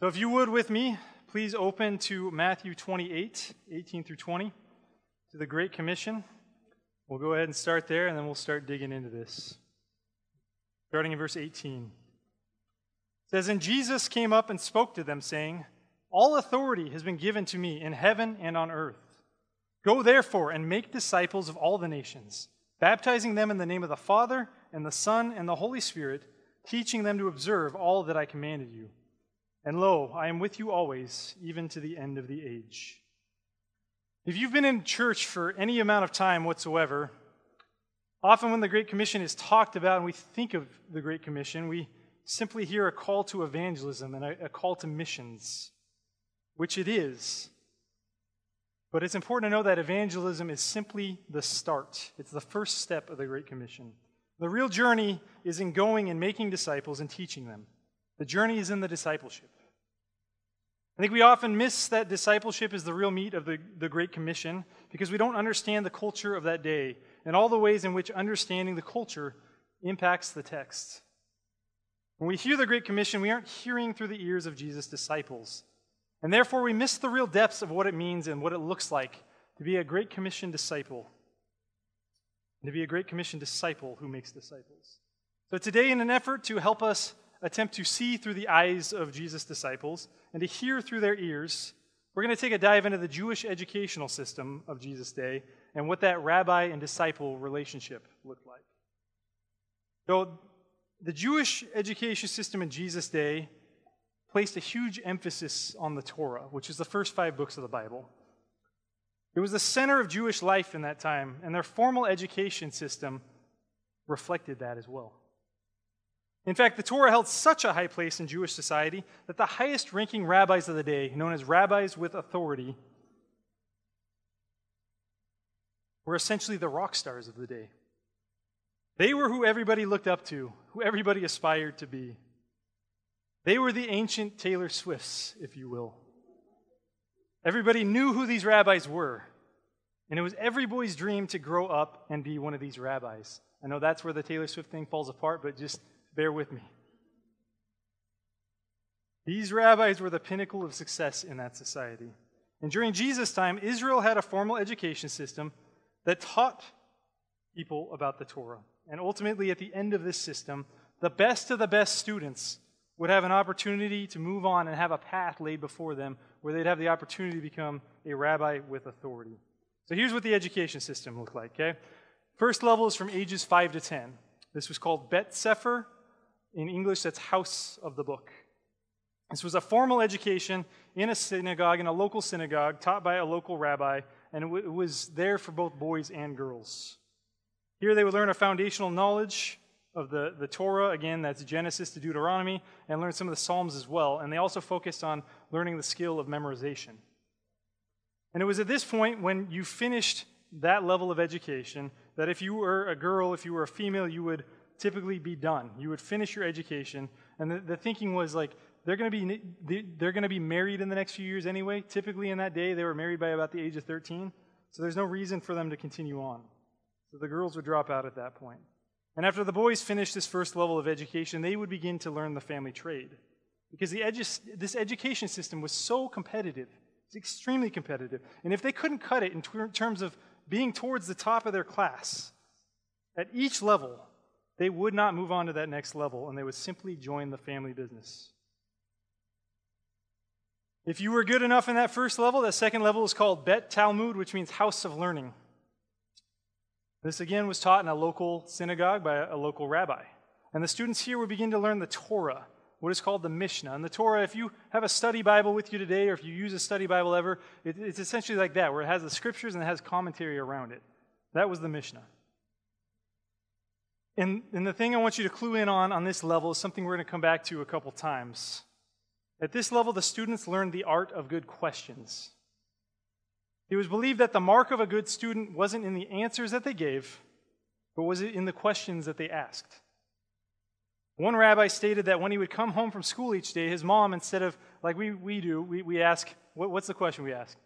So, if you would with me, please open to Matthew 28 18 through 20, to the Great Commission. We'll go ahead and start there, and then we'll start digging into this. Starting in verse 18. It says, And Jesus came up and spoke to them, saying, All authority has been given to me in heaven and on earth. Go therefore and make disciples of all the nations, baptizing them in the name of the Father, and the Son, and the Holy Spirit, teaching them to observe all that I commanded you. And lo, I am with you always, even to the end of the age. If you've been in church for any amount of time whatsoever, often when the Great Commission is talked about and we think of the Great Commission, we simply hear a call to evangelism and a, a call to missions, which it is. But it's important to know that evangelism is simply the start, it's the first step of the Great Commission. The real journey is in going and making disciples and teaching them. The journey is in the discipleship. I think we often miss that discipleship is the real meat of the, the Great Commission because we don't understand the culture of that day and all the ways in which understanding the culture impacts the text. When we hear the Great Commission, we aren't hearing through the ears of Jesus' disciples. And therefore, we miss the real depths of what it means and what it looks like to be a Great Commission disciple. And to be a Great Commission disciple who makes disciples. So, today, in an effort to help us attempt to see through the eyes of Jesus' disciples and to hear through their ears, we're going to take a dive into the Jewish educational system of Jesus' day and what that rabbi and disciple relationship looked like. So, the Jewish education system in Jesus' day placed a huge emphasis on the Torah, which is the first five books of the Bible. It was the center of Jewish life in that time, and their formal education system reflected that as well. In fact, the Torah held such a high place in Jewish society that the highest ranking rabbis of the day, known as rabbis with authority, were essentially the rock stars of the day. They were who everybody looked up to, who everybody aspired to be. They were the ancient Taylor Swifts, if you will. Everybody knew who these rabbis were, and it was every boy's dream to grow up and be one of these rabbis. I know that's where the Taylor Swift thing falls apart, but just bear with me. These rabbis were the pinnacle of success in that society. And during Jesus' time, Israel had a formal education system that taught people about the Torah. And ultimately, at the end of this system, the best of the best students would have an opportunity to move on and have a path laid before them where they'd have the opportunity to become a rabbi with authority. So here's what the education system looked like, okay? First level is from ages 5 to 10. This was called Bet Sefer. In English, that's House of the Book. This was a formal education in a synagogue, in a local synagogue, taught by a local rabbi, and it was there for both boys and girls. Here they would learn a foundational knowledge of the, the Torah, again, that's Genesis to Deuteronomy, and learn some of the Psalms as well. And they also focused on learning the skill of memorization. And it was at this point when you finished that level of education that if you were a girl, if you were a female, you would typically be done. You would finish your education. And the, the thinking was like, they're going to be they're going to be married in the next few years anyway. Typically in that day they were married by about the age of 13. So there's no reason for them to continue on. So the girls would drop out at that point. And after the boys finished this first level of education, they would begin to learn the family trade. Because the edu- this education system was so competitive, it's extremely competitive. And if they couldn't cut it in ter- terms of being towards the top of their class, at each level, they would not move on to that next level and they would simply join the family business. If you were good enough in that first level, that second level is called Bet Talmud, which means house of learning. This again was taught in a local synagogue by a local rabbi. And the students here would begin to learn the Torah, what is called the Mishnah. And the Torah, if you have a study Bible with you today, or if you use a study Bible ever, it, it's essentially like that, where it has the scriptures and it has commentary around it. That was the Mishnah. And, and the thing I want you to clue in on on this level is something we're going to come back to a couple times. At this level, the students learned the art of good questions. It was believed that the mark of a good student wasn't in the answers that they gave, but was it in the questions that they asked. One rabbi stated that when he would come home from school each day, his mom, instead of like we, we do, we, we ask, what, what's the question we ask?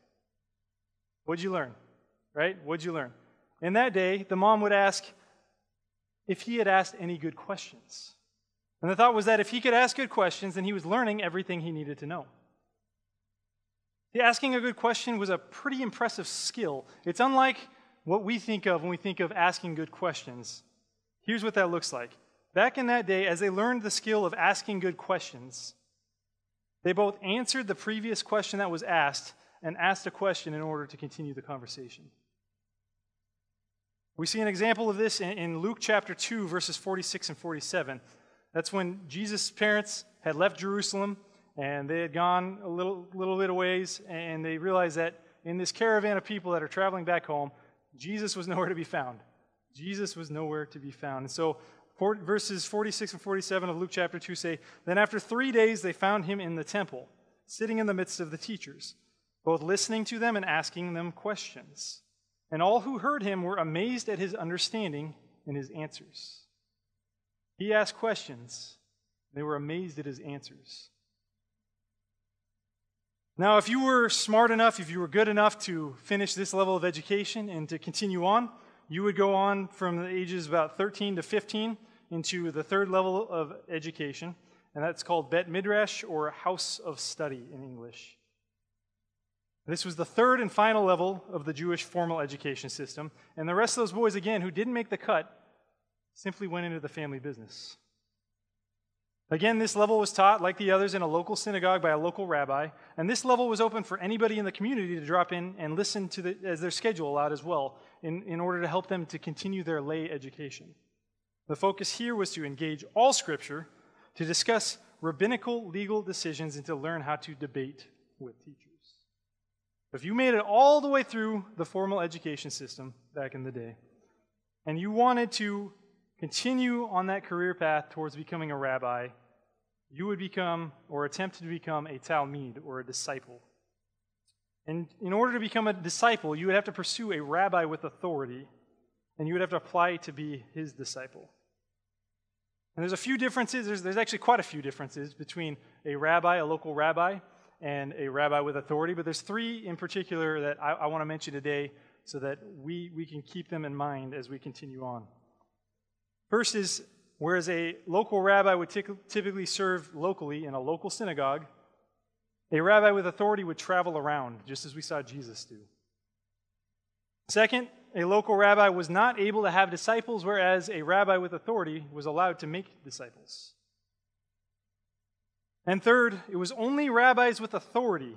What'd you learn? Right? What'd you learn? And that day, the mom would ask if he had asked any good questions. And the thought was that if he could ask good questions, then he was learning everything he needed to know. The asking a good question was a pretty impressive skill. It's unlike what we think of when we think of asking good questions. Here's what that looks like. Back in that day, as they learned the skill of asking good questions, they both answered the previous question that was asked and asked a question in order to continue the conversation. We see an example of this in, Luke chapter 2, verses 46 and 47. That's when Jesus' parents had left Jerusalem and they had gone a little, little bit of ways, and they realized that in this caravan of people that are traveling back home, Jesus was nowhere to be found. Jesus was nowhere to be found. And so, verses 46 and 47 of Luke chapter 2 say, Then after three days they found him in the temple, sitting in the midst of the teachers, both listening to them and asking them questions. And all who heard him were amazed at his understanding and his answers. He asked questions, they were amazed at his answers. Now, if you were smart enough, if you were good enough to finish this level of education and to continue on, you would go on from the ages about 13 to 15 into the third level of education, and that's called Bet Midrash or House of Study in English. This was the third and final level of the Jewish formal education system, and the rest of those boys, again, who didn't make the cut, simply went into the family business. Again, this level was taught, like the others, in a local synagogue by a local rabbi, and this level was open for anybody in the community to drop in and listen to the, as their schedule allowed as well, in, in order to help them to continue their lay education. The focus here was to engage all Scripture, to discuss rabbinical legal decisions, and to learn how to debate with teachers. If you made it all the way through the formal education system back in the day, and you wanted to continue on that career path towards becoming a rabbi, you would become or attempt to become a Talmid or a disciple. And in order to become a disciple, you would have to pursue a rabbi with authority, and you would have to apply to be his disciple. And there's a few differences, there's, there's actually quite a few differences between a rabbi, a local rabbi, and a rabbi with authority, but there's three in particular that I, I want to mention today so that we, we can keep them in mind as we continue on. First is whereas a local rabbi would typically serve locally in a local synagogue, a rabbi with authority would travel around, just as we saw Jesus do. Second, a local rabbi was not able to have disciples, whereas a rabbi with authority was allowed to make disciples. And third, it was only rabbis with authority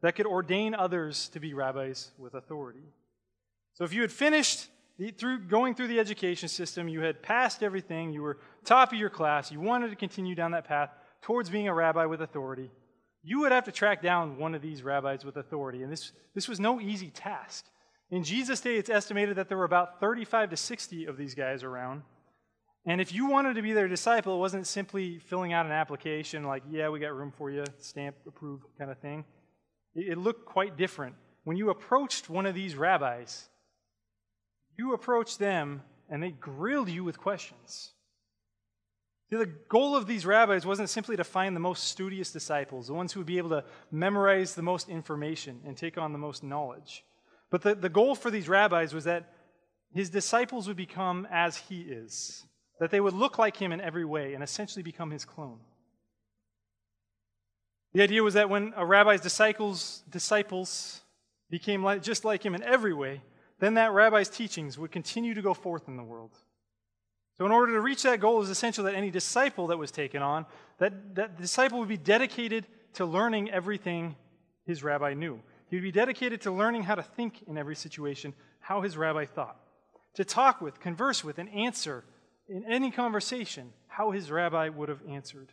that could ordain others to be rabbis with authority. So if you had finished through going through the education system, you had passed everything, you were top of your class, you wanted to continue down that path towards being a rabbi with authority, you would have to track down one of these rabbis with authority. And this, this was no easy task. In Jesus' day, it's estimated that there were about 35 to 60 of these guys around. And if you wanted to be their disciple, it wasn't simply filling out an application like, yeah, we got room for you, stamp, approved kind of thing. It, looked quite different. When you approached one of these rabbis, you approached them and they grilled you with questions. See, the goal of these rabbis wasn't simply to find the most studious disciples, the ones who would be able to memorize the most information and take on the most knowledge. But the, the goal for these rabbis was that his disciples would become as he is, that they would look like him in every way and essentially become his clone. The idea was that when a rabbi's disciples, disciples became like, just like him in every way, then that rabbi's teachings would continue to go forth in the world. So, in order to reach that goal, it was essential that any disciple that was taken on, that, that disciple would be dedicated to learning everything his rabbi knew. He would be dedicated to learning how to think in every situation, how his rabbi thought, to talk with, converse with, and answer in any conversation how his rabbi would have answered,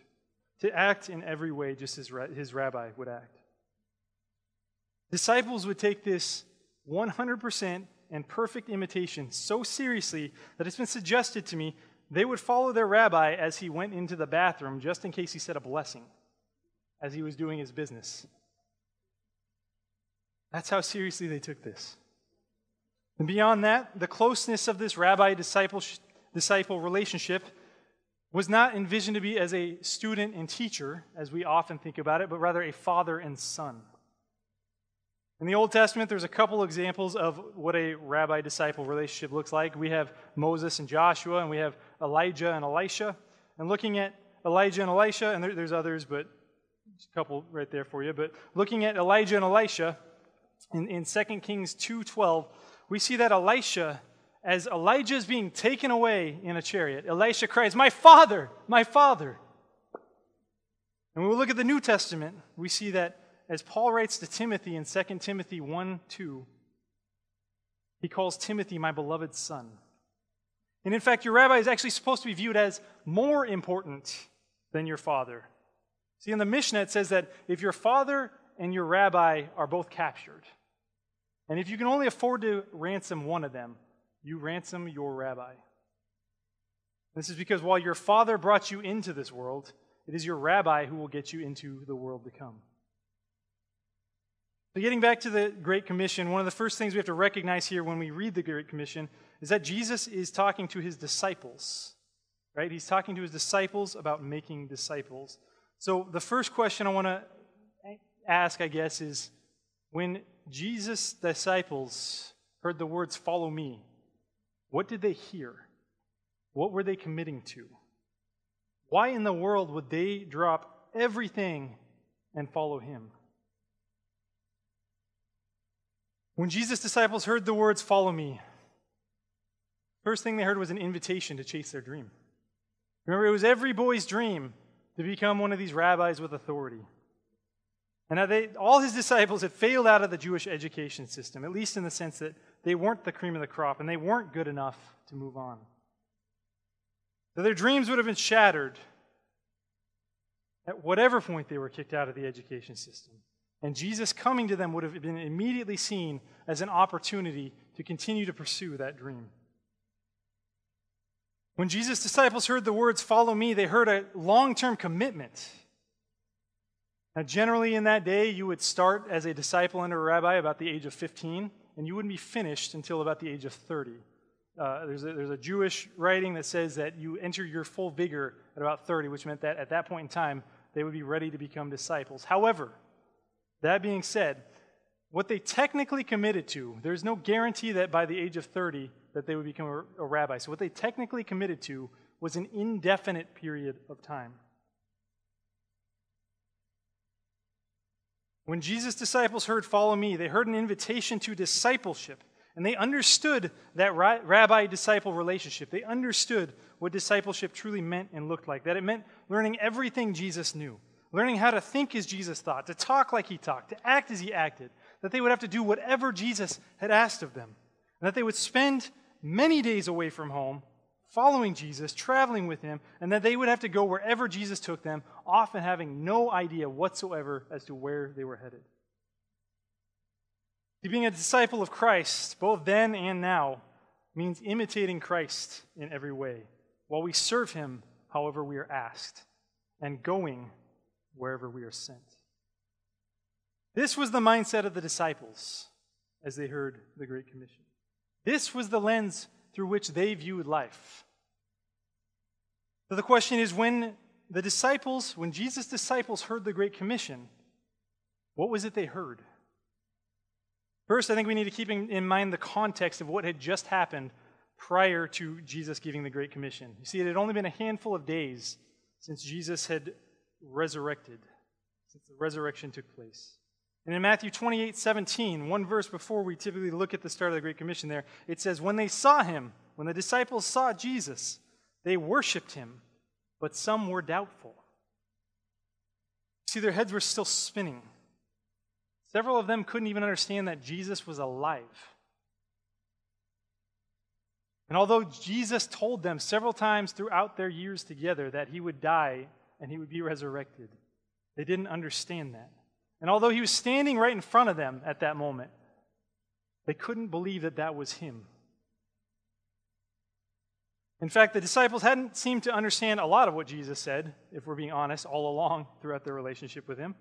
to act in every way just as his rabbi would act. Disciples would take this 100% and perfect imitation so seriously that it's been suggested to me they would follow their rabbi as he went into the bathroom just in case he said a blessing as he was doing his business. That's how seriously they took this. And beyond that, the closeness of this rabbi disciple, disciple relationship was not envisioned to be as a student and teacher, as we often think about it, but rather a father and son. In the Old Testament, there's a couple examples of what a rabbi disciple relationship looks like. We have Moses and Joshua, and we have Elijah and Elisha. And looking at Elijah and Elisha, and there, there's others, but a couple right there for you. But looking at Elijah and Elisha in, in 2 Kings 2.12, we see that Elisha, as Elijah is being taken away in a chariot, Elisha cries, My father, my father. And when we look at the New Testament, we see that as Paul writes to Timothy in 2 Timothy 1 2, he calls Timothy my beloved son. And in fact, your rabbi is actually supposed to be viewed as more important than your father. See, in the Mishnah, it says that if your father and your rabbi are both captured, and if you can only afford to ransom one of them, you ransom your rabbi. This is because while your father brought you into this world, it is your rabbi who will get you into the world to come. So, getting back to the Great Commission, one of the first things we have to recognize here when we read the Great Commission is that Jesus is talking to his disciples, right? He's talking to his disciples about making disciples. So, the first question I want to ask, I guess, is when Jesus' disciples heard the words, Follow me, what did they hear? What were they committing to? Why in the world would they drop everything and follow him? When Jesus' disciples heard the words, Follow me, first thing they heard was an invitation to chase their dream. Remember, it was every boy's dream to become one of these rabbis with authority. And now they, all his disciples had failed out of the Jewish education system, at least in the sense that they weren't the cream of the crop and they weren't good enough to move on. So their dreams would have been shattered at whatever point they were kicked out of the education system. And Jesus coming to them would have been immediately seen as an opportunity to continue to pursue that dream. When Jesus' disciples heard the words, Follow me, they heard a long term commitment. Now, generally in that day, you would start as a disciple under a rabbi about the age of 15, and you wouldn't be finished until about the age of 30. Uh, there's, a, there's a Jewish writing that says that you enter your full vigor at about 30, which meant that at that point in time, they would be ready to become disciples. However, that being said, what they technically committed to, there's no guarantee that by the age of 30 that they would become a, a rabbi. So what they technically committed to was an indefinite period of time. When Jesus' disciples heard, Follow me, they heard an invitation to discipleship. And they understood that rabbi disciple relationship. They understood what discipleship truly meant and looked like. That it meant learning everything Jesus knew learning how to think as Jesus thought, to talk like he talked, to act as he acted, that they would have to do whatever Jesus had asked of them, and that they would spend many days away from home, following Jesus, traveling with him, and that they would have to go wherever Jesus took them, often having no idea whatsoever as to where they were headed. Being a disciple of Christ, both then and now, means imitating Christ in every way, while we serve him however we are asked, and going wherever we are sent. This was the mindset of the disciples as they heard the Great Commission. This was the lens through which they viewed life. So the question is when the disciples, when Jesus' disciples heard the Great Commission, what was it they heard? First, I think we need to keep in mind the context of what had just happened prior to Jesus giving the Great Commission. You see, it had only been a handful of days since Jesus had resurrected, since the resurrection took place. And in Matthew 28 17, one verse before we typically look at the start of the Great Commission there, it says, When they saw him, when the disciples saw Jesus, they worshiped him, but some were doubtful. See, their heads were still spinning. Several of them couldn't even understand that Jesus was alive. And although Jesus told them several times throughout their years together that he would die and he would be resurrected. They didn't understand that. And although he was standing right in front of them at that moment, they couldn't believe that that was him. In fact, the disciples hadn't seemed to understand a lot of what Jesus said, if we're being honest, all along throughout their relationship with him.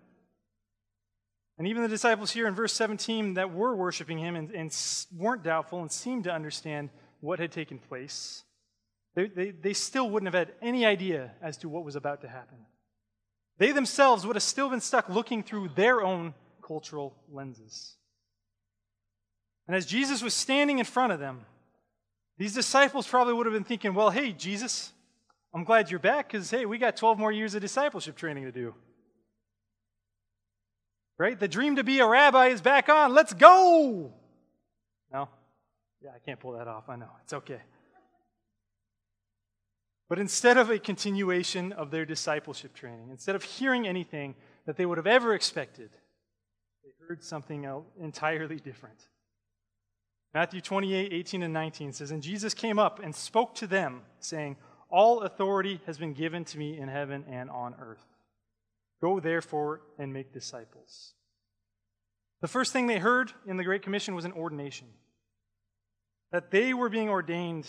And even the disciples here in verse 17 that were worshiping him and, and weren't doubtful and seemed to understand what had taken place, they, they, they still wouldn't have had any idea as to what was about to happen. They themselves would have still been stuck looking through their own cultural lenses. And as Jesus was standing in front of them, these disciples probably would have been thinking, well, hey, Jesus, I'm glad you're back because, hey, we got 12 more years of discipleship training to do. Right? The dream to be a rabbi is back on. Let's go! No? Yeah, I can't pull that off. I know. It's okay. But instead of a continuation of their discipleship training, instead of hearing anything that they would have ever expected, they heard something entirely different. Matthew 28, 18, and 19 says, And Jesus came up and spoke to them, saying, All authority has been given to me in heaven and on earth. Go therefore and make disciples. The first thing they heard in the Great Commission was an ordination that they were being ordained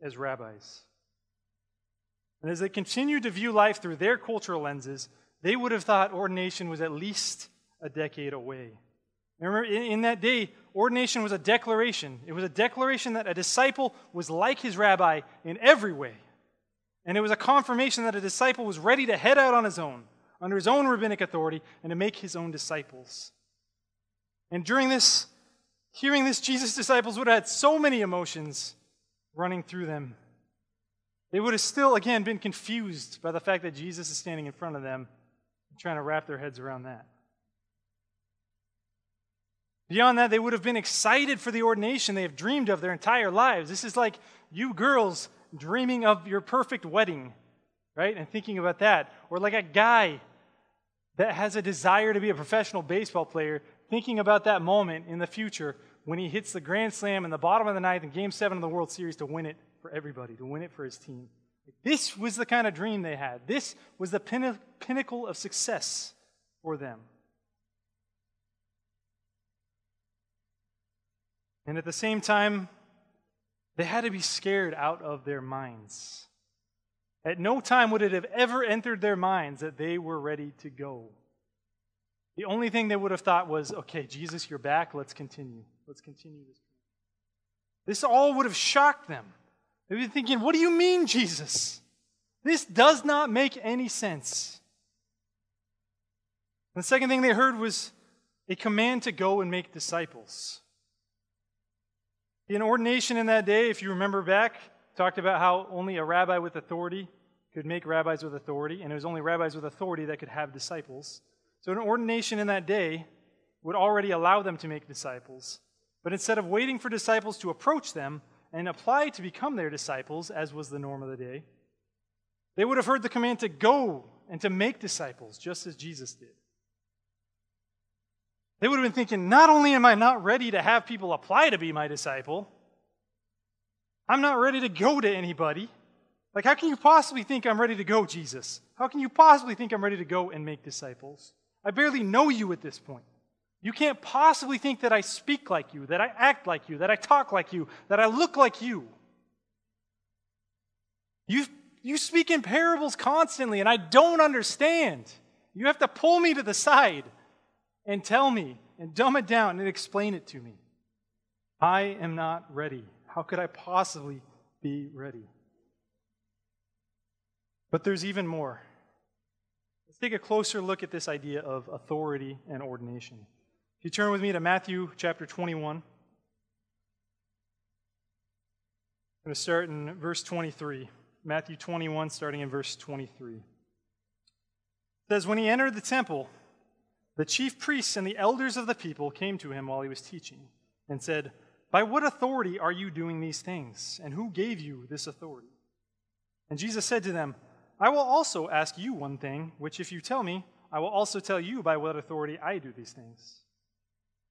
as rabbis. And as they continued to view life through their cultural lenses, they would have thought ordination was at least a decade away. Remember, in that day, ordination was a declaration. It was a declaration that a disciple was like his rabbi in every way. And it was a confirmation that a disciple was ready to head out on his own, under his own rabbinic authority, and to make his own disciples. And during this, hearing this, Jesus' disciples would have had so many emotions running through them. They would have still, again, been confused by the fact that Jesus is standing in front of them and trying to wrap their heads around that. Beyond that, they would have been excited for the ordination they have dreamed of their entire lives. This is like you girls dreaming of your perfect wedding, right? And thinking about that. Or like a guy that has a desire to be a professional baseball player, thinking about that moment in the future when he hits the grand slam in the bottom of the ninth in game seven of the World Series to win it for everybody, to win it for his team. This was the kind of dream they had. This was the pinnacle of success for them. And at the same time, they had to be scared out of their minds. At no time would it have ever entered their minds that they were ready to go. The only thing they would have thought was, okay, Jesus, you're back. Let's continue. Let's continue this. This all would have shocked them. They'd be thinking, what do you mean, Jesus? This does not make any sense. The second thing they heard was a command to go and make disciples. In ordination in that day, if you remember back, talked about how only a rabbi with authority could make rabbis with authority, and it was only rabbis with authority that could have disciples. So an ordination in that day would already allow them to make disciples. But instead of waiting for disciples to approach them and apply to become their disciples, as was the norm of the day, they would have heard the command to go and to make disciples, just as Jesus did. They would have been thinking, not only am I not ready to have people apply to be my disciple, I'm not ready to go to anybody. Like, how can you possibly think I'm ready to go, Jesus? How can you possibly think I'm ready to go and make disciples? I barely know you at this point. You can't possibly think that I speak like you, that I act like you, that I talk like you, that I look like you. You, you speak in parables constantly, and I don't understand. You have to pull me to the side and tell me and dumb it down and explain it to me. I am not ready. How could I possibly be ready? But there's even more. Let's take a closer look at this idea of authority and ordination. If you turn with me to Matthew chapter 21, I'm going to start in verse 23. Matthew 21, starting in verse 23. It says, When he entered the temple, the chief priests and the elders of the people came to him while he was teaching and said, By what authority are you doing these things? And who gave you this authority? And Jesus said to them, I will also ask you one thing, which if you tell me, I will also tell you by what authority I do these things.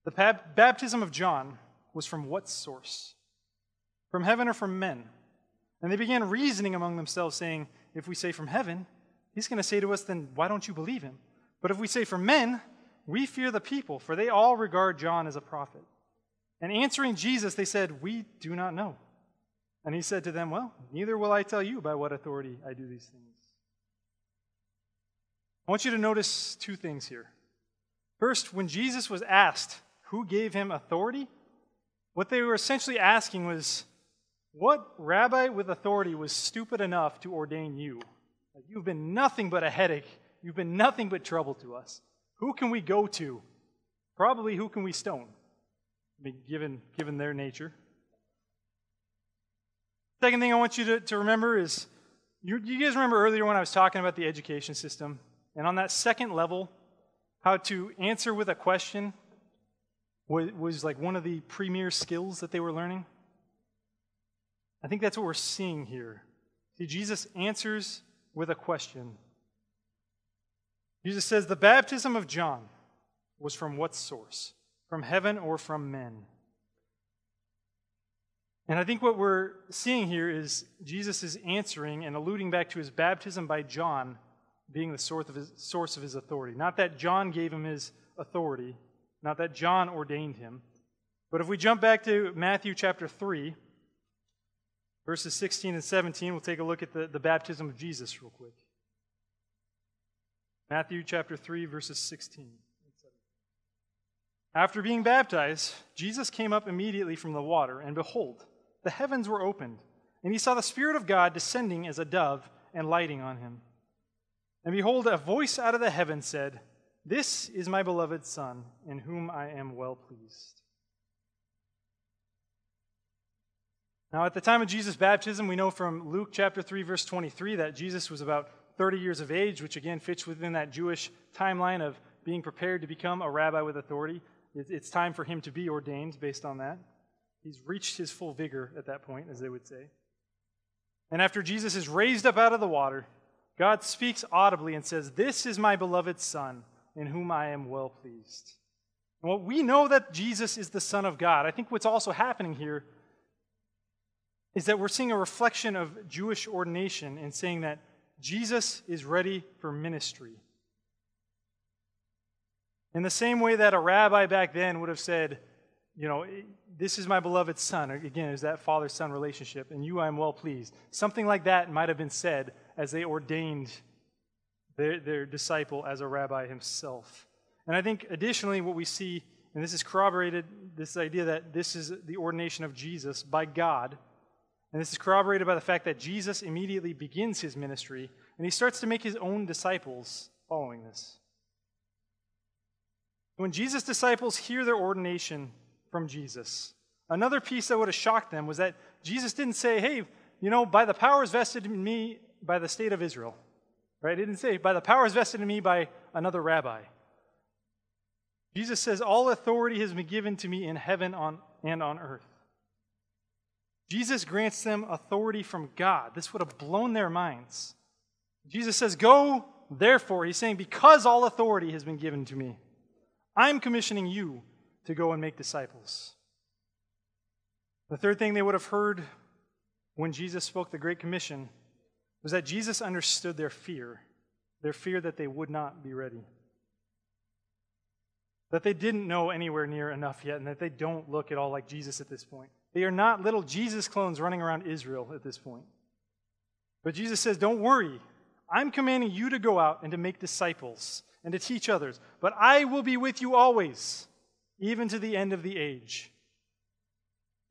The baptism of John was from what source? From heaven or from men? And they began reasoning among themselves, saying, If we say from heaven, he's going to say to us, Then why don't you believe him? But if we say from men, we fear the people, for they all regard John as a prophet. And answering Jesus, they said, We do not know. And he said to them, Well, neither will I tell you by what authority I do these things. I want you to notice two things here. First, when Jesus was asked who gave him authority, what they were essentially asking was, What rabbi with authority was stupid enough to ordain you? You've been nothing but a headache. You've been nothing but trouble to us. Who can we go to? Probably who can we stone? I mean, given, given their nature. Second thing I want you to, to remember is you, you guys remember earlier when I was talking about the education system? And on that second level, how to answer with a question was, was like one of the premier skills that they were learning. I think that's what we're seeing here. See, Jesus answers with a question. Jesus says, The baptism of John was from what source? From heaven or from men? And I think what we're seeing here is Jesus is answering and alluding back to his baptism by John being the source of his, source of his authority. Not that John gave him his authority, not that John ordained him. But if we jump back to Matthew chapter 3, verses 16 and 17, we'll take a look at the, the baptism of Jesus real quick. Matthew chapter 3, verses 16. After being baptized, Jesus came up immediately from the water, and behold, the heavens were opened, and he saw the Spirit of God descending as a dove and lighting on him. And behold, a voice out of the heaven said, This is my beloved Son, in whom I am well pleased. Now, at the time of Jesus' baptism, we know from Luke chapter 3, verse 23, that Jesus was about 30 years of age, which again fits within that Jewish timeline of being prepared to become a rabbi with authority. It's time for him to be ordained based on that. He's reached his full vigor at that point, as they would say. And after Jesus is raised up out of the water, God speaks audibly and says, This is my beloved Son, in whom I am well pleased. Well, we know that Jesus is the Son of God. I think what's also happening here is that we're seeing a reflection of Jewish ordination in saying that Jesus is ready for ministry. In the same way that a rabbi back then would have said, you know, this is my beloved son. Again, is that father son relationship, and you I am well pleased. Something like that might have been said as they ordained their, their disciple as a rabbi himself. And I think additionally, what we see, and this is corroborated, this idea that this is the ordination of Jesus by God and this is corroborated by the fact that Jesus immediately begins his ministry and he starts to make his own disciples following this. When Jesus' disciples hear their ordination from Jesus, another piece that would have shocked them was that Jesus didn't say, hey, you know, by the powers vested in me by the state of Israel. Right? He didn't say, by the powers vested in me by another rabbi. Jesus says, all authority has been given to me in heaven on, and on earth. Jesus grants them authority from God. This would have blown their minds. Jesus says, Go, therefore. He's saying, Because all authority has been given to me, I'm commissioning you to go and make disciples. The third thing they would have heard when Jesus spoke the Great Commission was that Jesus understood their fear, their fear that they would not be ready. That they didn't know anywhere near enough yet, and that they don't look at all like Jesus at this point. They are not little Jesus clones running around Israel at this point. But Jesus says, Don't worry. I'm commanding you to go out and to make disciples and to teach others. But I will be with you always, even to the end of the age.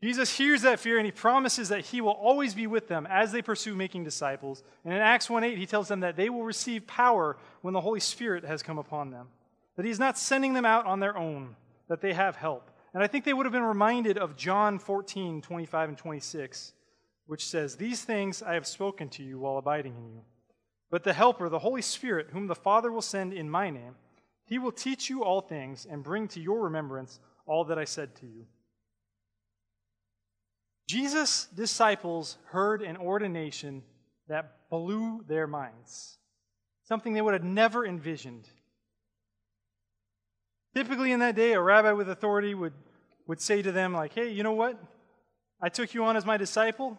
Jesus hears that fear and he promises that he will always be with them as they pursue making disciples. And in Acts 1 8, he tells them that they will receive power when the Holy Spirit has come upon them. That he's not sending them out on their own, that they have help. And I think they would have been reminded of John 14, 25 and 26, which says, These things I have spoken to you while abiding in you. But the Helper, the Holy Spirit, whom the Father will send in my name, he will teach you all things and bring to your remembrance all that I said to you. Jesus' disciples heard an ordination that blew their minds, something they would have never envisioned. Typically, in that day, a rabbi with authority would, would say to them, like, hey, you know what? I took you on as my disciple.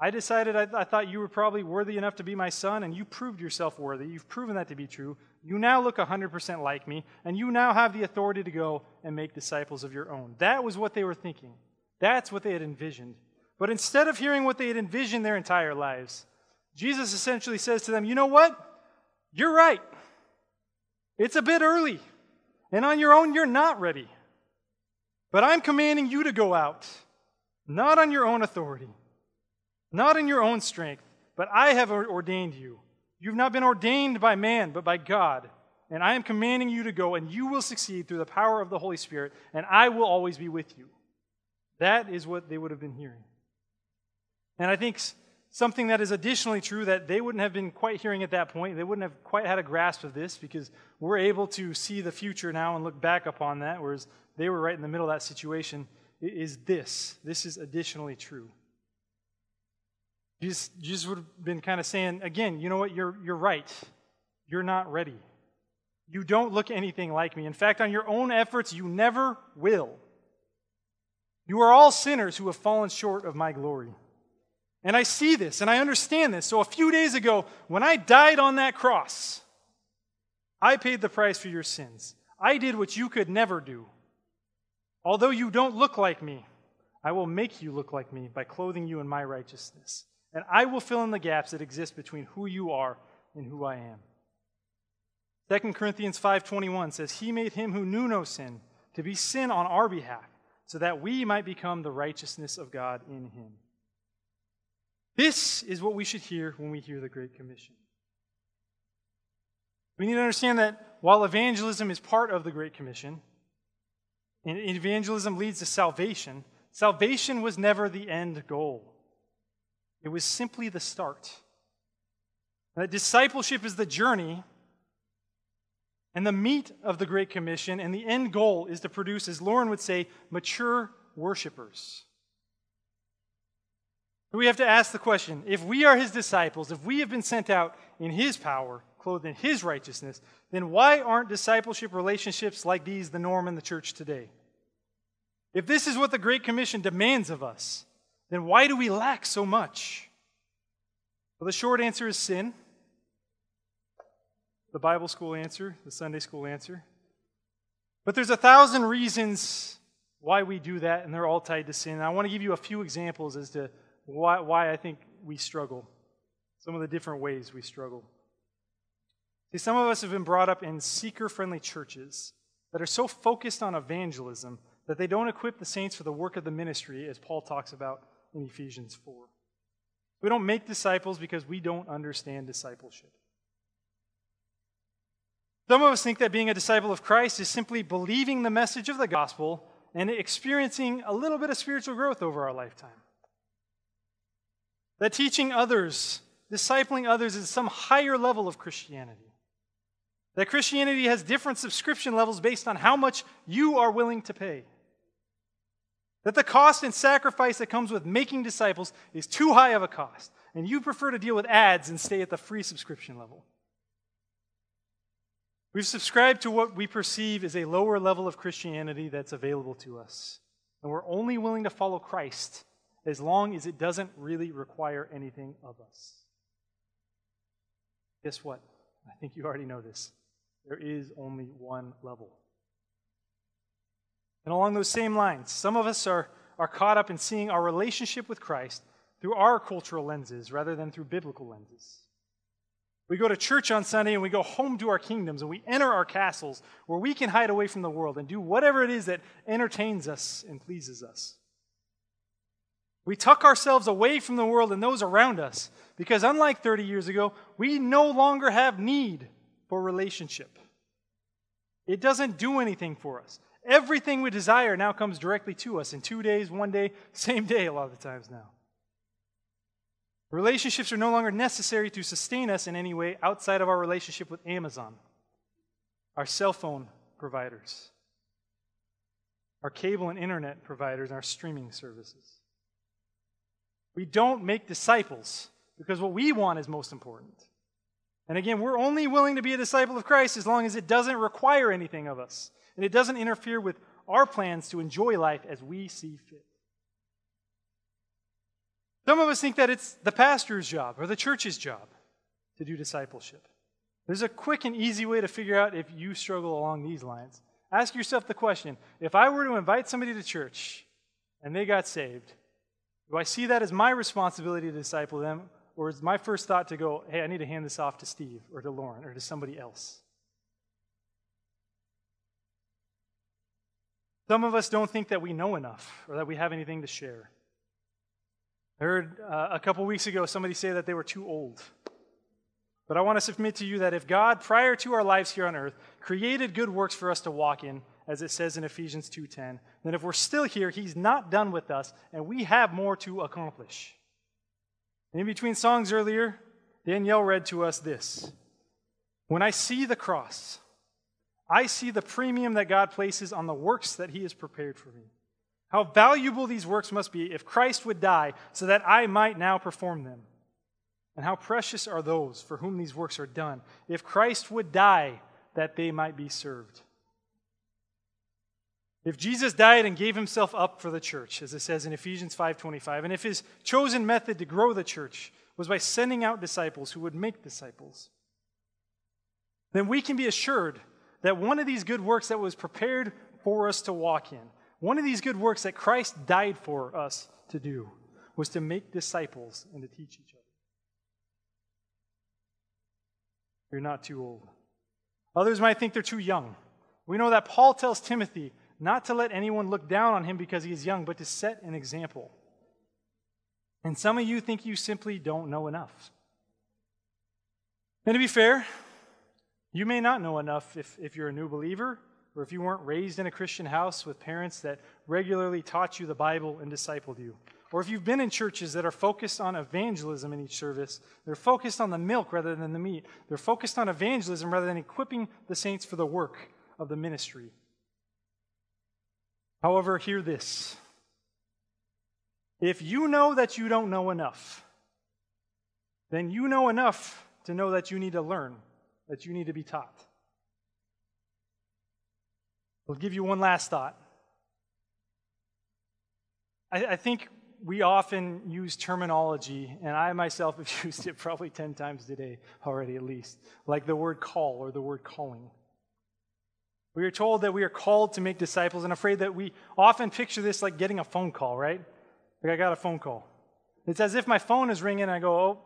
I decided I, th- I, thought you were probably worthy enough to be my son, and you proved yourself worthy. You've proven that to be true. You now look 100% like me, and you now have the authority to go and make disciples of your own. That was what they were thinking. That's what they had envisioned. But instead of hearing what they had envisioned their entire lives, Jesus essentially says to them, You know what? You're right. It's a bit early. And on your own, you're not ready. But I'm commanding you to go out, not on your own authority, not in your own strength, but I have ordained you. You've not been ordained by man, but by God. And I am commanding you to go, and you will succeed through the power of the Holy Spirit, and I will always be with you. That is what they would have been hearing. And I think something that is additionally true that they wouldn't have been quite hearing at that point. They wouldn't have quite had a grasp of this because we're able to see the future now and look back upon that, whereas they were right in the middle of that situation. Is this? This is additionally true. Jesus, Jesus would have been kind of saying, again, you know what? You're, you're right. You're not ready. You don't look anything like me. In fact, on your own efforts, you never will. You are all sinners who have fallen short of my glory. And I see this and I understand this. So a few days ago, when I died on that cross, I paid the price for your sins. I did what you could never do. Although you don't look like me, I will make you look like me by clothing you in my righteousness. And I will fill in the gaps that exist between who you are and who I am. 2 Corinthians 5:21 says, "He made him who knew no sin to be sin on our behalf, so that we might become the righteousness of God in him." This is what we should hear when we hear the Great Commission. We need to understand that while evangelism is part of the Great Commission, and evangelism leads to salvation, salvation was never the end goal. It was simply the start. That discipleship is the journey, and the meat of the Great Commission, and the end goal is to produce, as Lauren would say, mature worshipers. We have to ask the question if we are his disciples, if we have been sent out in his power, clothed in his righteousness, then why aren't discipleship relationships like these the norm in the church today? If this is what the Great Commission demands of us, then why do we lack so much? Well, the short answer is sin. The Bible school answer, the Sunday school answer. But there's a thousand reasons why we do that, and they're all tied to sin. I want to give you a few examples as to why, why I think we struggle, some of the different ways we struggle. See, some of us have been brought up in seeker friendly churches that are so focused on evangelism that they don't equip the saints for the work of the ministry, as Paul talks about in Ephesians 4. We don't make disciples because we don't understand discipleship. Some of us think that being a disciple of Christ is simply believing the message of the gospel and experiencing a little bit of spiritual growth over our lifetime. That teaching others, discipling others, is some higher level of Christianity. That Christianity has different subscription levels based on how much you are willing to pay. That the cost and sacrifice that comes with making disciples is too high of a cost, and you prefer to deal with ads and stay at the free subscription level. We've subscribed to what we perceive as a lower level of Christianity that's available to us, and we're only willing to follow Christ as long as it doesn't really require anything of us. Guess what? I think you already know this. There is only one level. And along those same lines, some of us are, are caught up in seeing our relationship with Christ through our cultural lenses rather than through biblical lenses. We go to church on Sunday and we go home to our kingdoms and we enter our castles where we can hide away from the world and do whatever it is that entertains us and pleases us. We tuck ourselves away from the world and those around us because, unlike 30 years ago, we no longer have need for relationship. It doesn't do anything for us. Everything we desire now comes directly to us in two days, one day, same day, a lot of the times now. Relationships are no longer necessary to sustain us in any way outside of our relationship with Amazon, our cell phone providers, our cable and internet providers, and our streaming services. We don't make disciples because what we want is most important. And again, we're only willing to be a disciple of Christ as long as it doesn't require anything of us and it doesn't interfere with our plans to enjoy life as we see fit. Some of us think that it's the pastor's job or the church's job to do discipleship. There's a quick and easy way to figure out if you struggle along these lines. Ask yourself the question if I were to invite somebody to church and they got saved, do I see that as my responsibility to disciple them, or is my first thought to go, hey, I need to hand this off to Steve or to Lauren or to somebody else? Some of us don't think that we know enough or that we have anything to share. I heard uh, a couple weeks ago somebody say that they were too old. But I want to submit to you that if God, prior to our lives here on earth, created good works for us to walk in, as it says in Ephesians 2:10, then if we're still here, he's not done with us and we have more to accomplish. In between songs earlier, Danielle read to us this When I see the cross, I see the premium that God places on the works that He has prepared for me. How valuable these works must be if Christ would die so that I might now perform them. And how precious are those for whom these works are done if Christ would die that they might be served. If Jesus died and gave himself up for the church, as it says in Ephesians 5:25, and if his chosen method to grow the church was by sending out disciples who would make disciples, then we can be assured that one of these good works that was prepared for us to walk in, one of these good works that Christ died for us to do, was to make disciples and to teach each other. You're not too old. Others might think they're too young. We know that Paul tells Timothy not to let anyone look down on him because he is young, but to set an example. And some of you think you simply don't know enough. And to be fair, you may not know enough if, if you're a new believer or if you weren't raised in a Christian house with parents that regularly taught you the Bible and discipled you. Or if you've been in churches that are focused on evangelism in each service, they're focused on the milk rather than the meat. They're focused on evangelism rather than equipping the saints for the work of the ministry. However, hear this. If you know that you don't know enough, then you know enough to know that you need to learn, that you need to be taught. I'll give you one last thought. I, I think we often use terminology, and I myself have used it probably 10 times today already, at least, like the word call or the word calling. We are told that we are called to make disciples, and afraid that we often picture this like getting a phone call, right? Like I got a phone call. It's as if my phone is ringing, and I go, oh,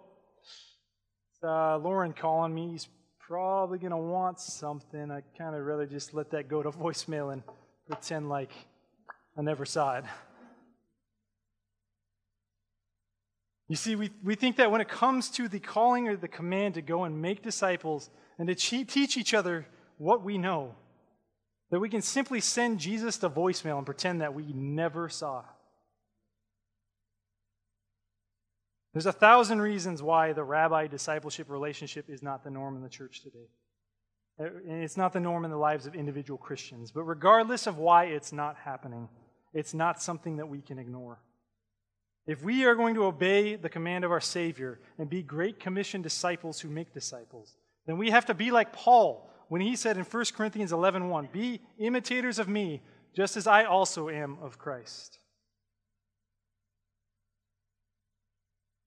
it's uh, Lauren calling me. He's probably going to want something. I kind of rather just let that go to voicemail and pretend like I never saw it. You see, we, we think that when it comes to the calling or the command to go and make disciples and to teach each other what we know, that we can simply send Jesus to voicemail and pretend that we never saw. There's a thousand reasons why the rabbi discipleship relationship is not the norm in the church today. It's not the norm in the lives of individual Christians. But regardless of why it's not happening, it's not something that we can ignore. If we are going to obey the command of our Savior and be great commission disciples who make disciples, then we have to be like Paul, when he said in 1 Corinthians 11:1, 1, "Be imitators of me, just as I also am of Christ."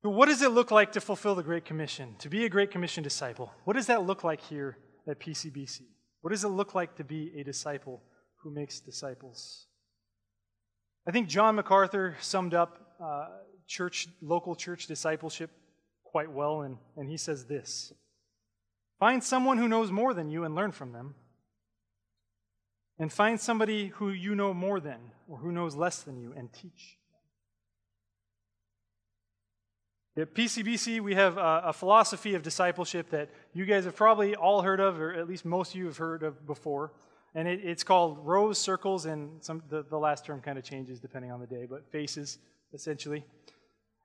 What does it look like to fulfill the Great Commission, to be a Great Commission disciple? What does that look like here at PCBC? What does it look like to be a disciple who makes disciples? I think John MacArthur summed up uh, church, local church discipleship quite well, and, and he says this Find someone who knows more than you and learn from them. And find somebody who you know more than or who knows less than you and teach. At PCBC, we have a, a, philosophy of discipleship that you guys have probably all heard of, or at least most of you have heard of before. And it, it's called rows, circles, and some, the, the last term kind of changes depending on the day, but faces, essentially.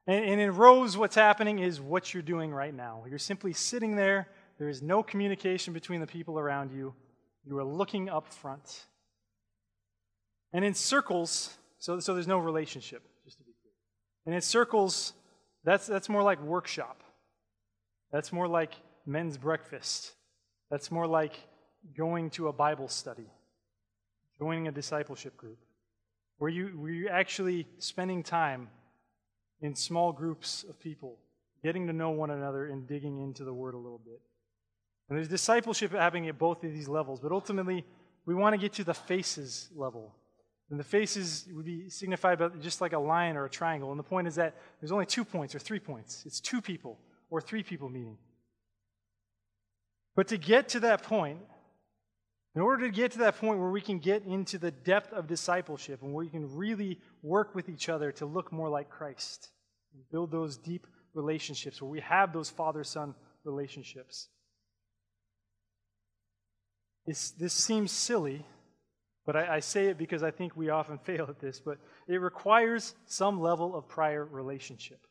And, and in rows, what's happening is what you're doing right now. You're simply sitting there there is no communication between the people around you. You are looking up front. And in circles, so, so there's no relationship, just to be clear. And in circles, that's, that's more like workshop. That's more like men's breakfast. That's more like going to a Bible study, joining a discipleship group, where, you, where you're actually spending time in small groups of people, getting to know one another and digging into the Word a little bit. And there's discipleship happening at both of these levels, but ultimately, we want to get to the faces level. And the faces would be signified by just like a line or a triangle. And the point is that there's only two points or three points. It's two people or three people meeting. But to get to that point, in order to get to that point where we can get into the depth of discipleship and where we can really work with each other to look more like Christ and build those deep relationships where we have those father son relationships, it's, this seems silly, but I, I say it because I think we often fail at this, but it requires some level of prior relationship.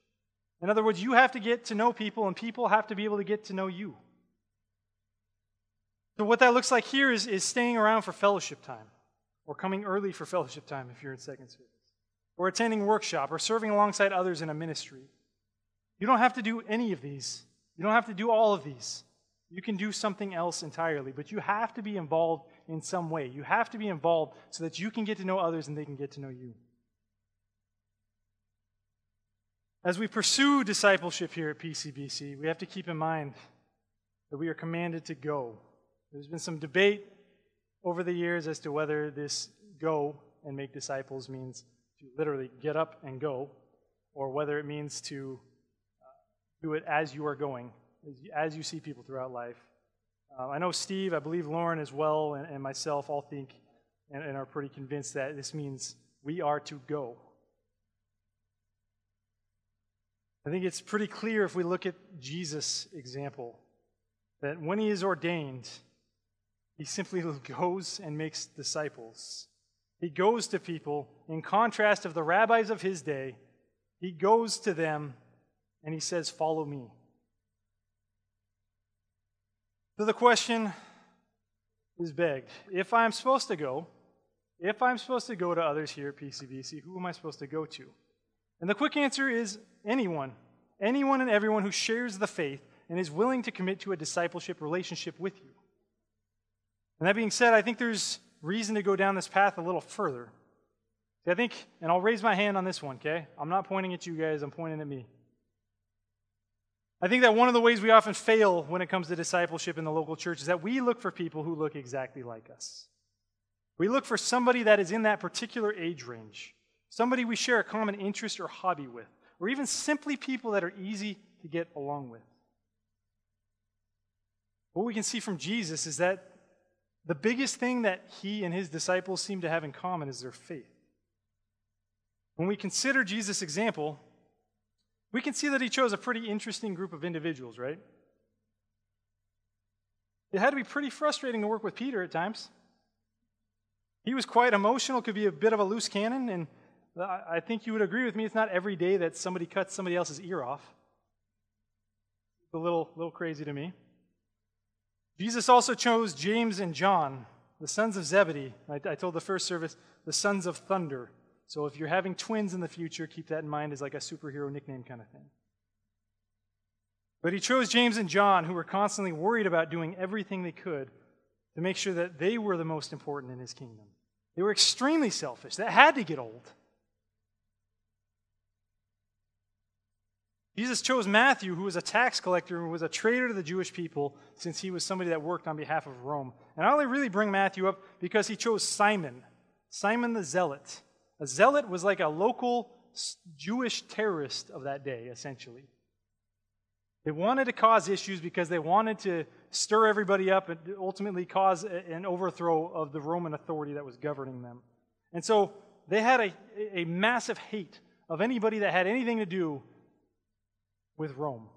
In other words, you have to get to know people, and people have to be able to get to know you. So, what that looks like here is, is staying around for fellowship time, or coming early for fellowship time if you're in second service, or attending workshop, or serving alongside others in a ministry. You don't have to do any of these. You don't have to do all of these. You can do something else entirely, but you have to be involved in some way. You have to be involved so that you can get to know others and they can get to know you. As we pursue discipleship here at PCBC, we have to keep in mind that we are commanded to go. There's been some debate over the years as to whether this go and make disciples means to literally get up and go, or whether it means to uh, do it as you are going, as you see people throughout life. Uh, I know Steve, I believe Lauren as well, and, and myself all think and, and are pretty convinced that this means we are to go. I think it's pretty clear if we look at Jesus' example that when he is ordained, he simply goes and makes disciples. He goes to people, in contrast of the rabbis of his day, he goes to them and he says, Follow me. So the question is begged if I'm supposed to go, if I'm supposed to go to others here at PCBC, who am I supposed to go to? And the quick answer is anyone. Anyone and everyone who shares the faith and is willing to commit to a discipleship relationship with you. And that being said, I think there's reason to go down this path a little further. I think, and I'll raise my hand on this one, okay? I'm not pointing at you guys, I'm pointing at me. I think that one of the ways we often fail when it comes to discipleship in the local church is that we look for people who look exactly like us. We look for somebody that is in that particular age range, somebody we share a common interest or hobby with, or even simply people that are easy to get along with. What we can see from Jesus is that the biggest thing that he and his disciples seem to have in common is their faith. When we consider Jesus' example, we can see that he chose a pretty interesting group of individuals, right? It had to be pretty frustrating to work with Peter at times. He was quite emotional, could be a bit of a loose cannon, and I think you would agree with me, it's not every day that somebody cuts somebody else's ear off. It's a little, little crazy to me. Jesus also chose James and John, the sons of Zebedee. I, I told the first service, the sons of thunder. So if you're having twins in the future, keep that in mind as like a superhero nickname kind of thing. But he chose James and John, who were constantly worried about doing everything they could to make sure that they were the most important in his kingdom. They were extremely selfish. That had to get old. Jesus chose Matthew, who was a tax collector and was a traitor to the Jewish people, since he was somebody that worked on behalf of Rome. And I only really bring Matthew up because he chose Simon, Simon the Zealot. A zealot was like a local Jewish terrorist of that day, essentially. They wanted to cause issues because they wanted to stir everybody up and ultimately cause an overthrow of the Roman authority that was governing them. And so they had a, a massive hate of anybody that had anything to do with Rome.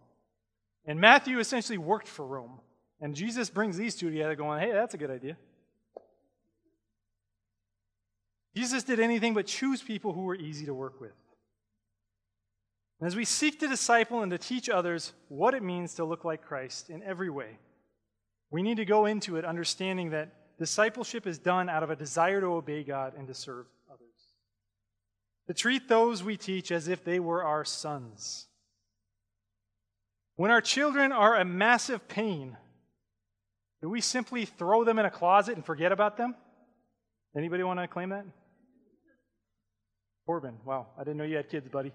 And Matthew essentially worked for Rome. And Jesus brings these two together, going, hey, that's a good idea. Jesus did anything but choose people who were easy to work with. And as we seek to disciple and to teach others what it means to look like Christ in every way, we need to go into it understanding that discipleship is done out of a desire to obey God and to serve others. To treat those we teach as if they were our sons when our children are a massive pain, do we simply throw them in a closet and forget about them? Anybody want to claim that? Corbin, wow, I didn't know you had kids, buddy.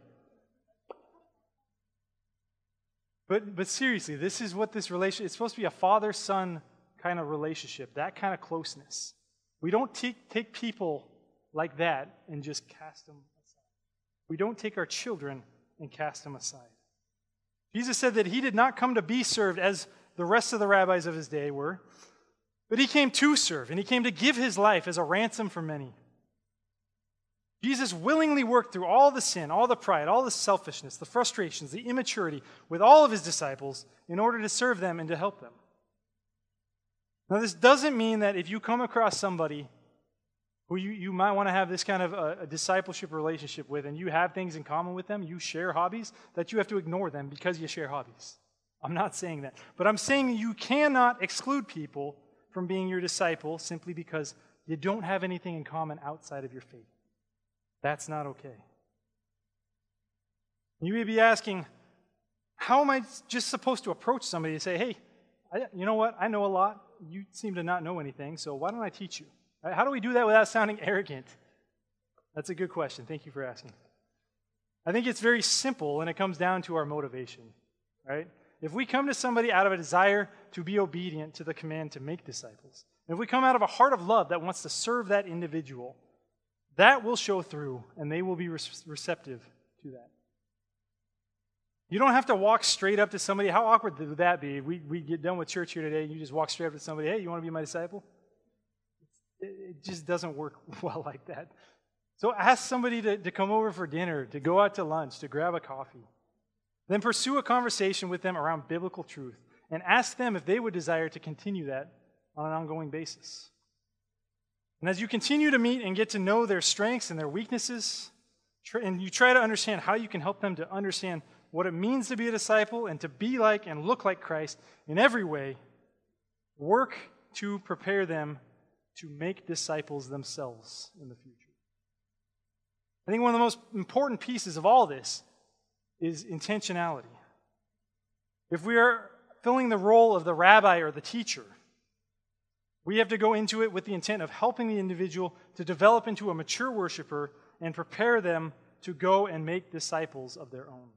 But, but seriously, this is what this relationship, it's supposed to be a father son kind of relationship, that kind of closeness. We don't take, take people like that and just cast them aside. We don't take our children and cast them aside. Jesus said that he did not come to be served as the rest of the rabbis of his day were, but he came to serve, and he came to give his life as a ransom for many. Jesus willingly worked through all the sin, all the pride, all the selfishness, the frustrations, the immaturity with all of his disciples in order to serve them and to help them. Now, this doesn't mean that if you come across somebody who you, you might want to have this kind of a, a, discipleship relationship with, and you have things in common with them, you share hobbies, that you have to ignore them because you share hobbies. I'm not saying that. But I'm saying you cannot exclude people from being your disciple simply because you don't have anything in common outside of your faith. That's not okay. You may be asking, how am I just supposed to approach somebody and say, hey, I, you know what? I know a lot. You seem to not know anything, so why don't I teach you? Uh, how do we do that without sounding arrogant? That's a good question. Thank you for asking. I think it's very simple, and it comes down to our motivation, right? If we come to somebody out of a desire to be obedient to the command to make disciples, if we come out of a heart of love that wants to serve that individual, that will show through, and they will be receptive to that. You don't have to walk straight up to somebody. How awkward would that be? We, we get done with church here today, and you just walk straight up to somebody, hey, you want to be my disciple? It just doesn't work well like that. So ask somebody to, to come over for dinner, to go out to lunch, to grab a coffee. Then pursue a conversation with them around biblical truth and ask them if they would desire to continue that on an ongoing basis. And as you continue to meet and get to know their strengths and their weaknesses, and you try to understand how you can help them to understand what it means to be a disciple and to be like and look like Christ in every way, work to prepare them to make disciples themselves in the future. I think one of the most important pieces of all this is intentionality. If we are filling the role of the rabbi or the teacher, we have to go into it with the intent of helping the individual to develop into a mature worshiper and prepare them to go and make disciples of their own.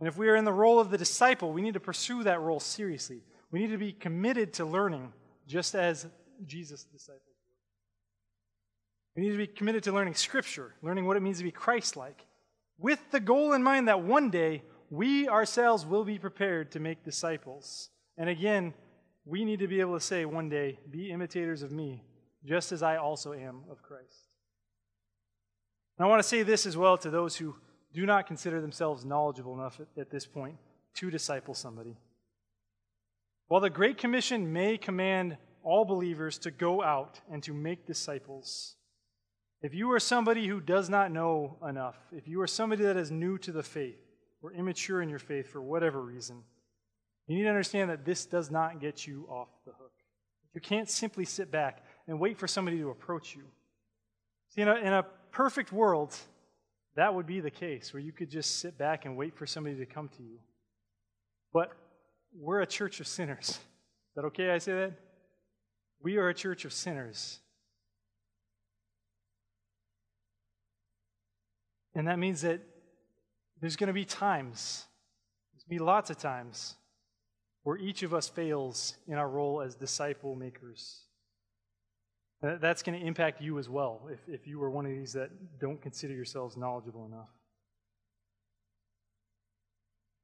And if we are in the role of the disciple, we need to pursue that role seriously. We need to be committed to learning, just as Jesus' disciples were. We need to be committed to learning Scripture, learning what it means to be Christ like, with the goal in mind that one day we ourselves will be prepared to make disciples. And again, we need to be able to say one day, Be imitators of me, just as I also am of Christ. And I want to say this as well to those who do not consider themselves knowledgeable enough at, at this point to disciple somebody. While the Great Commission may command all believers to go out and to make disciples. If you are somebody who does not know enough, if you are somebody that is new to the faith or immature in your faith for whatever reason, you need to understand that this does not get you off the hook. You can't simply sit back and wait for somebody to approach you. See, in a, in a perfect world, that would be the case, where you could just sit back and wait for somebody to come to you. But we're a church of sinners. Is that okay I say that? We are a church of sinners. And that means that there's going to be times, there's going to be lots of times, where each of us fails in our role as disciple makers. That's going to impact you as well if, if you are one of these that don't consider yourselves knowledgeable enough.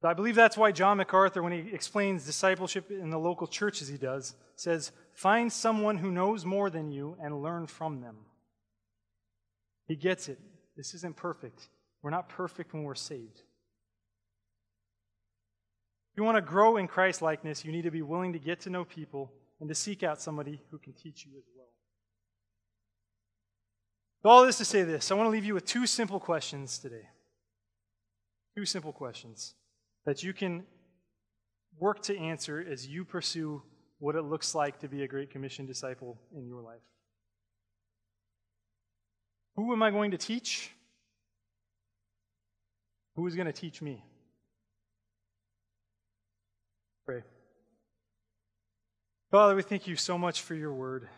I believe that's why John MacArthur, when he explains discipleship in the local church as he does, says, Find someone who knows more than you and learn from them. He gets it. This isn't perfect. We're not perfect when we're saved. You want to grow in Christ likeness, you need to be willing to get to know people and to seek out somebody who can teach you as well. All this to say this, I want to leave you with two simple questions today. Two simple questions that you can work to answer as you pursue what it looks like to be a Great Commission disciple in your life. Who am I going to teach? Who is going to teach me? Pray. Father, we thank you so much for your word.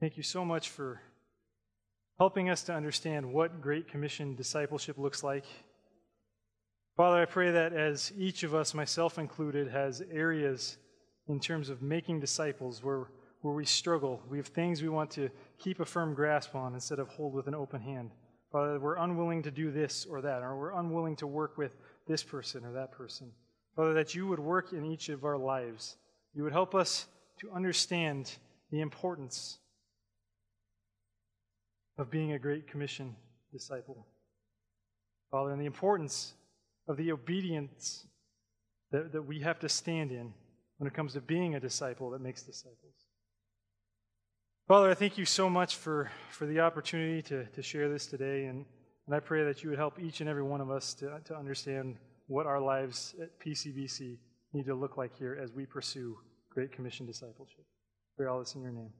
Thank you so much for helping us to understand what Great Commission discipleship looks like. Father, I pray that as each of us, myself included, has areas in terms of making disciples where, where we struggle, we have things we want to keep a firm grasp on instead of hold with an open hand. Father, we're unwilling to do this or that, or we're unwilling to work with this person or that person. Father, that you would work in each of our lives. You would help us to understand the importance of being a Great Commission disciple. Father, and the importance of the obedience that, that we have to stand in when it comes to being a disciple that makes disciples. Father, I thank you so much for, for the opportunity to, to share this today, and, and I pray that you would help each and every one of us to, to understand what our lives at PCBC need to look like here as we pursue Great Commission discipleship. Pray all this in your name.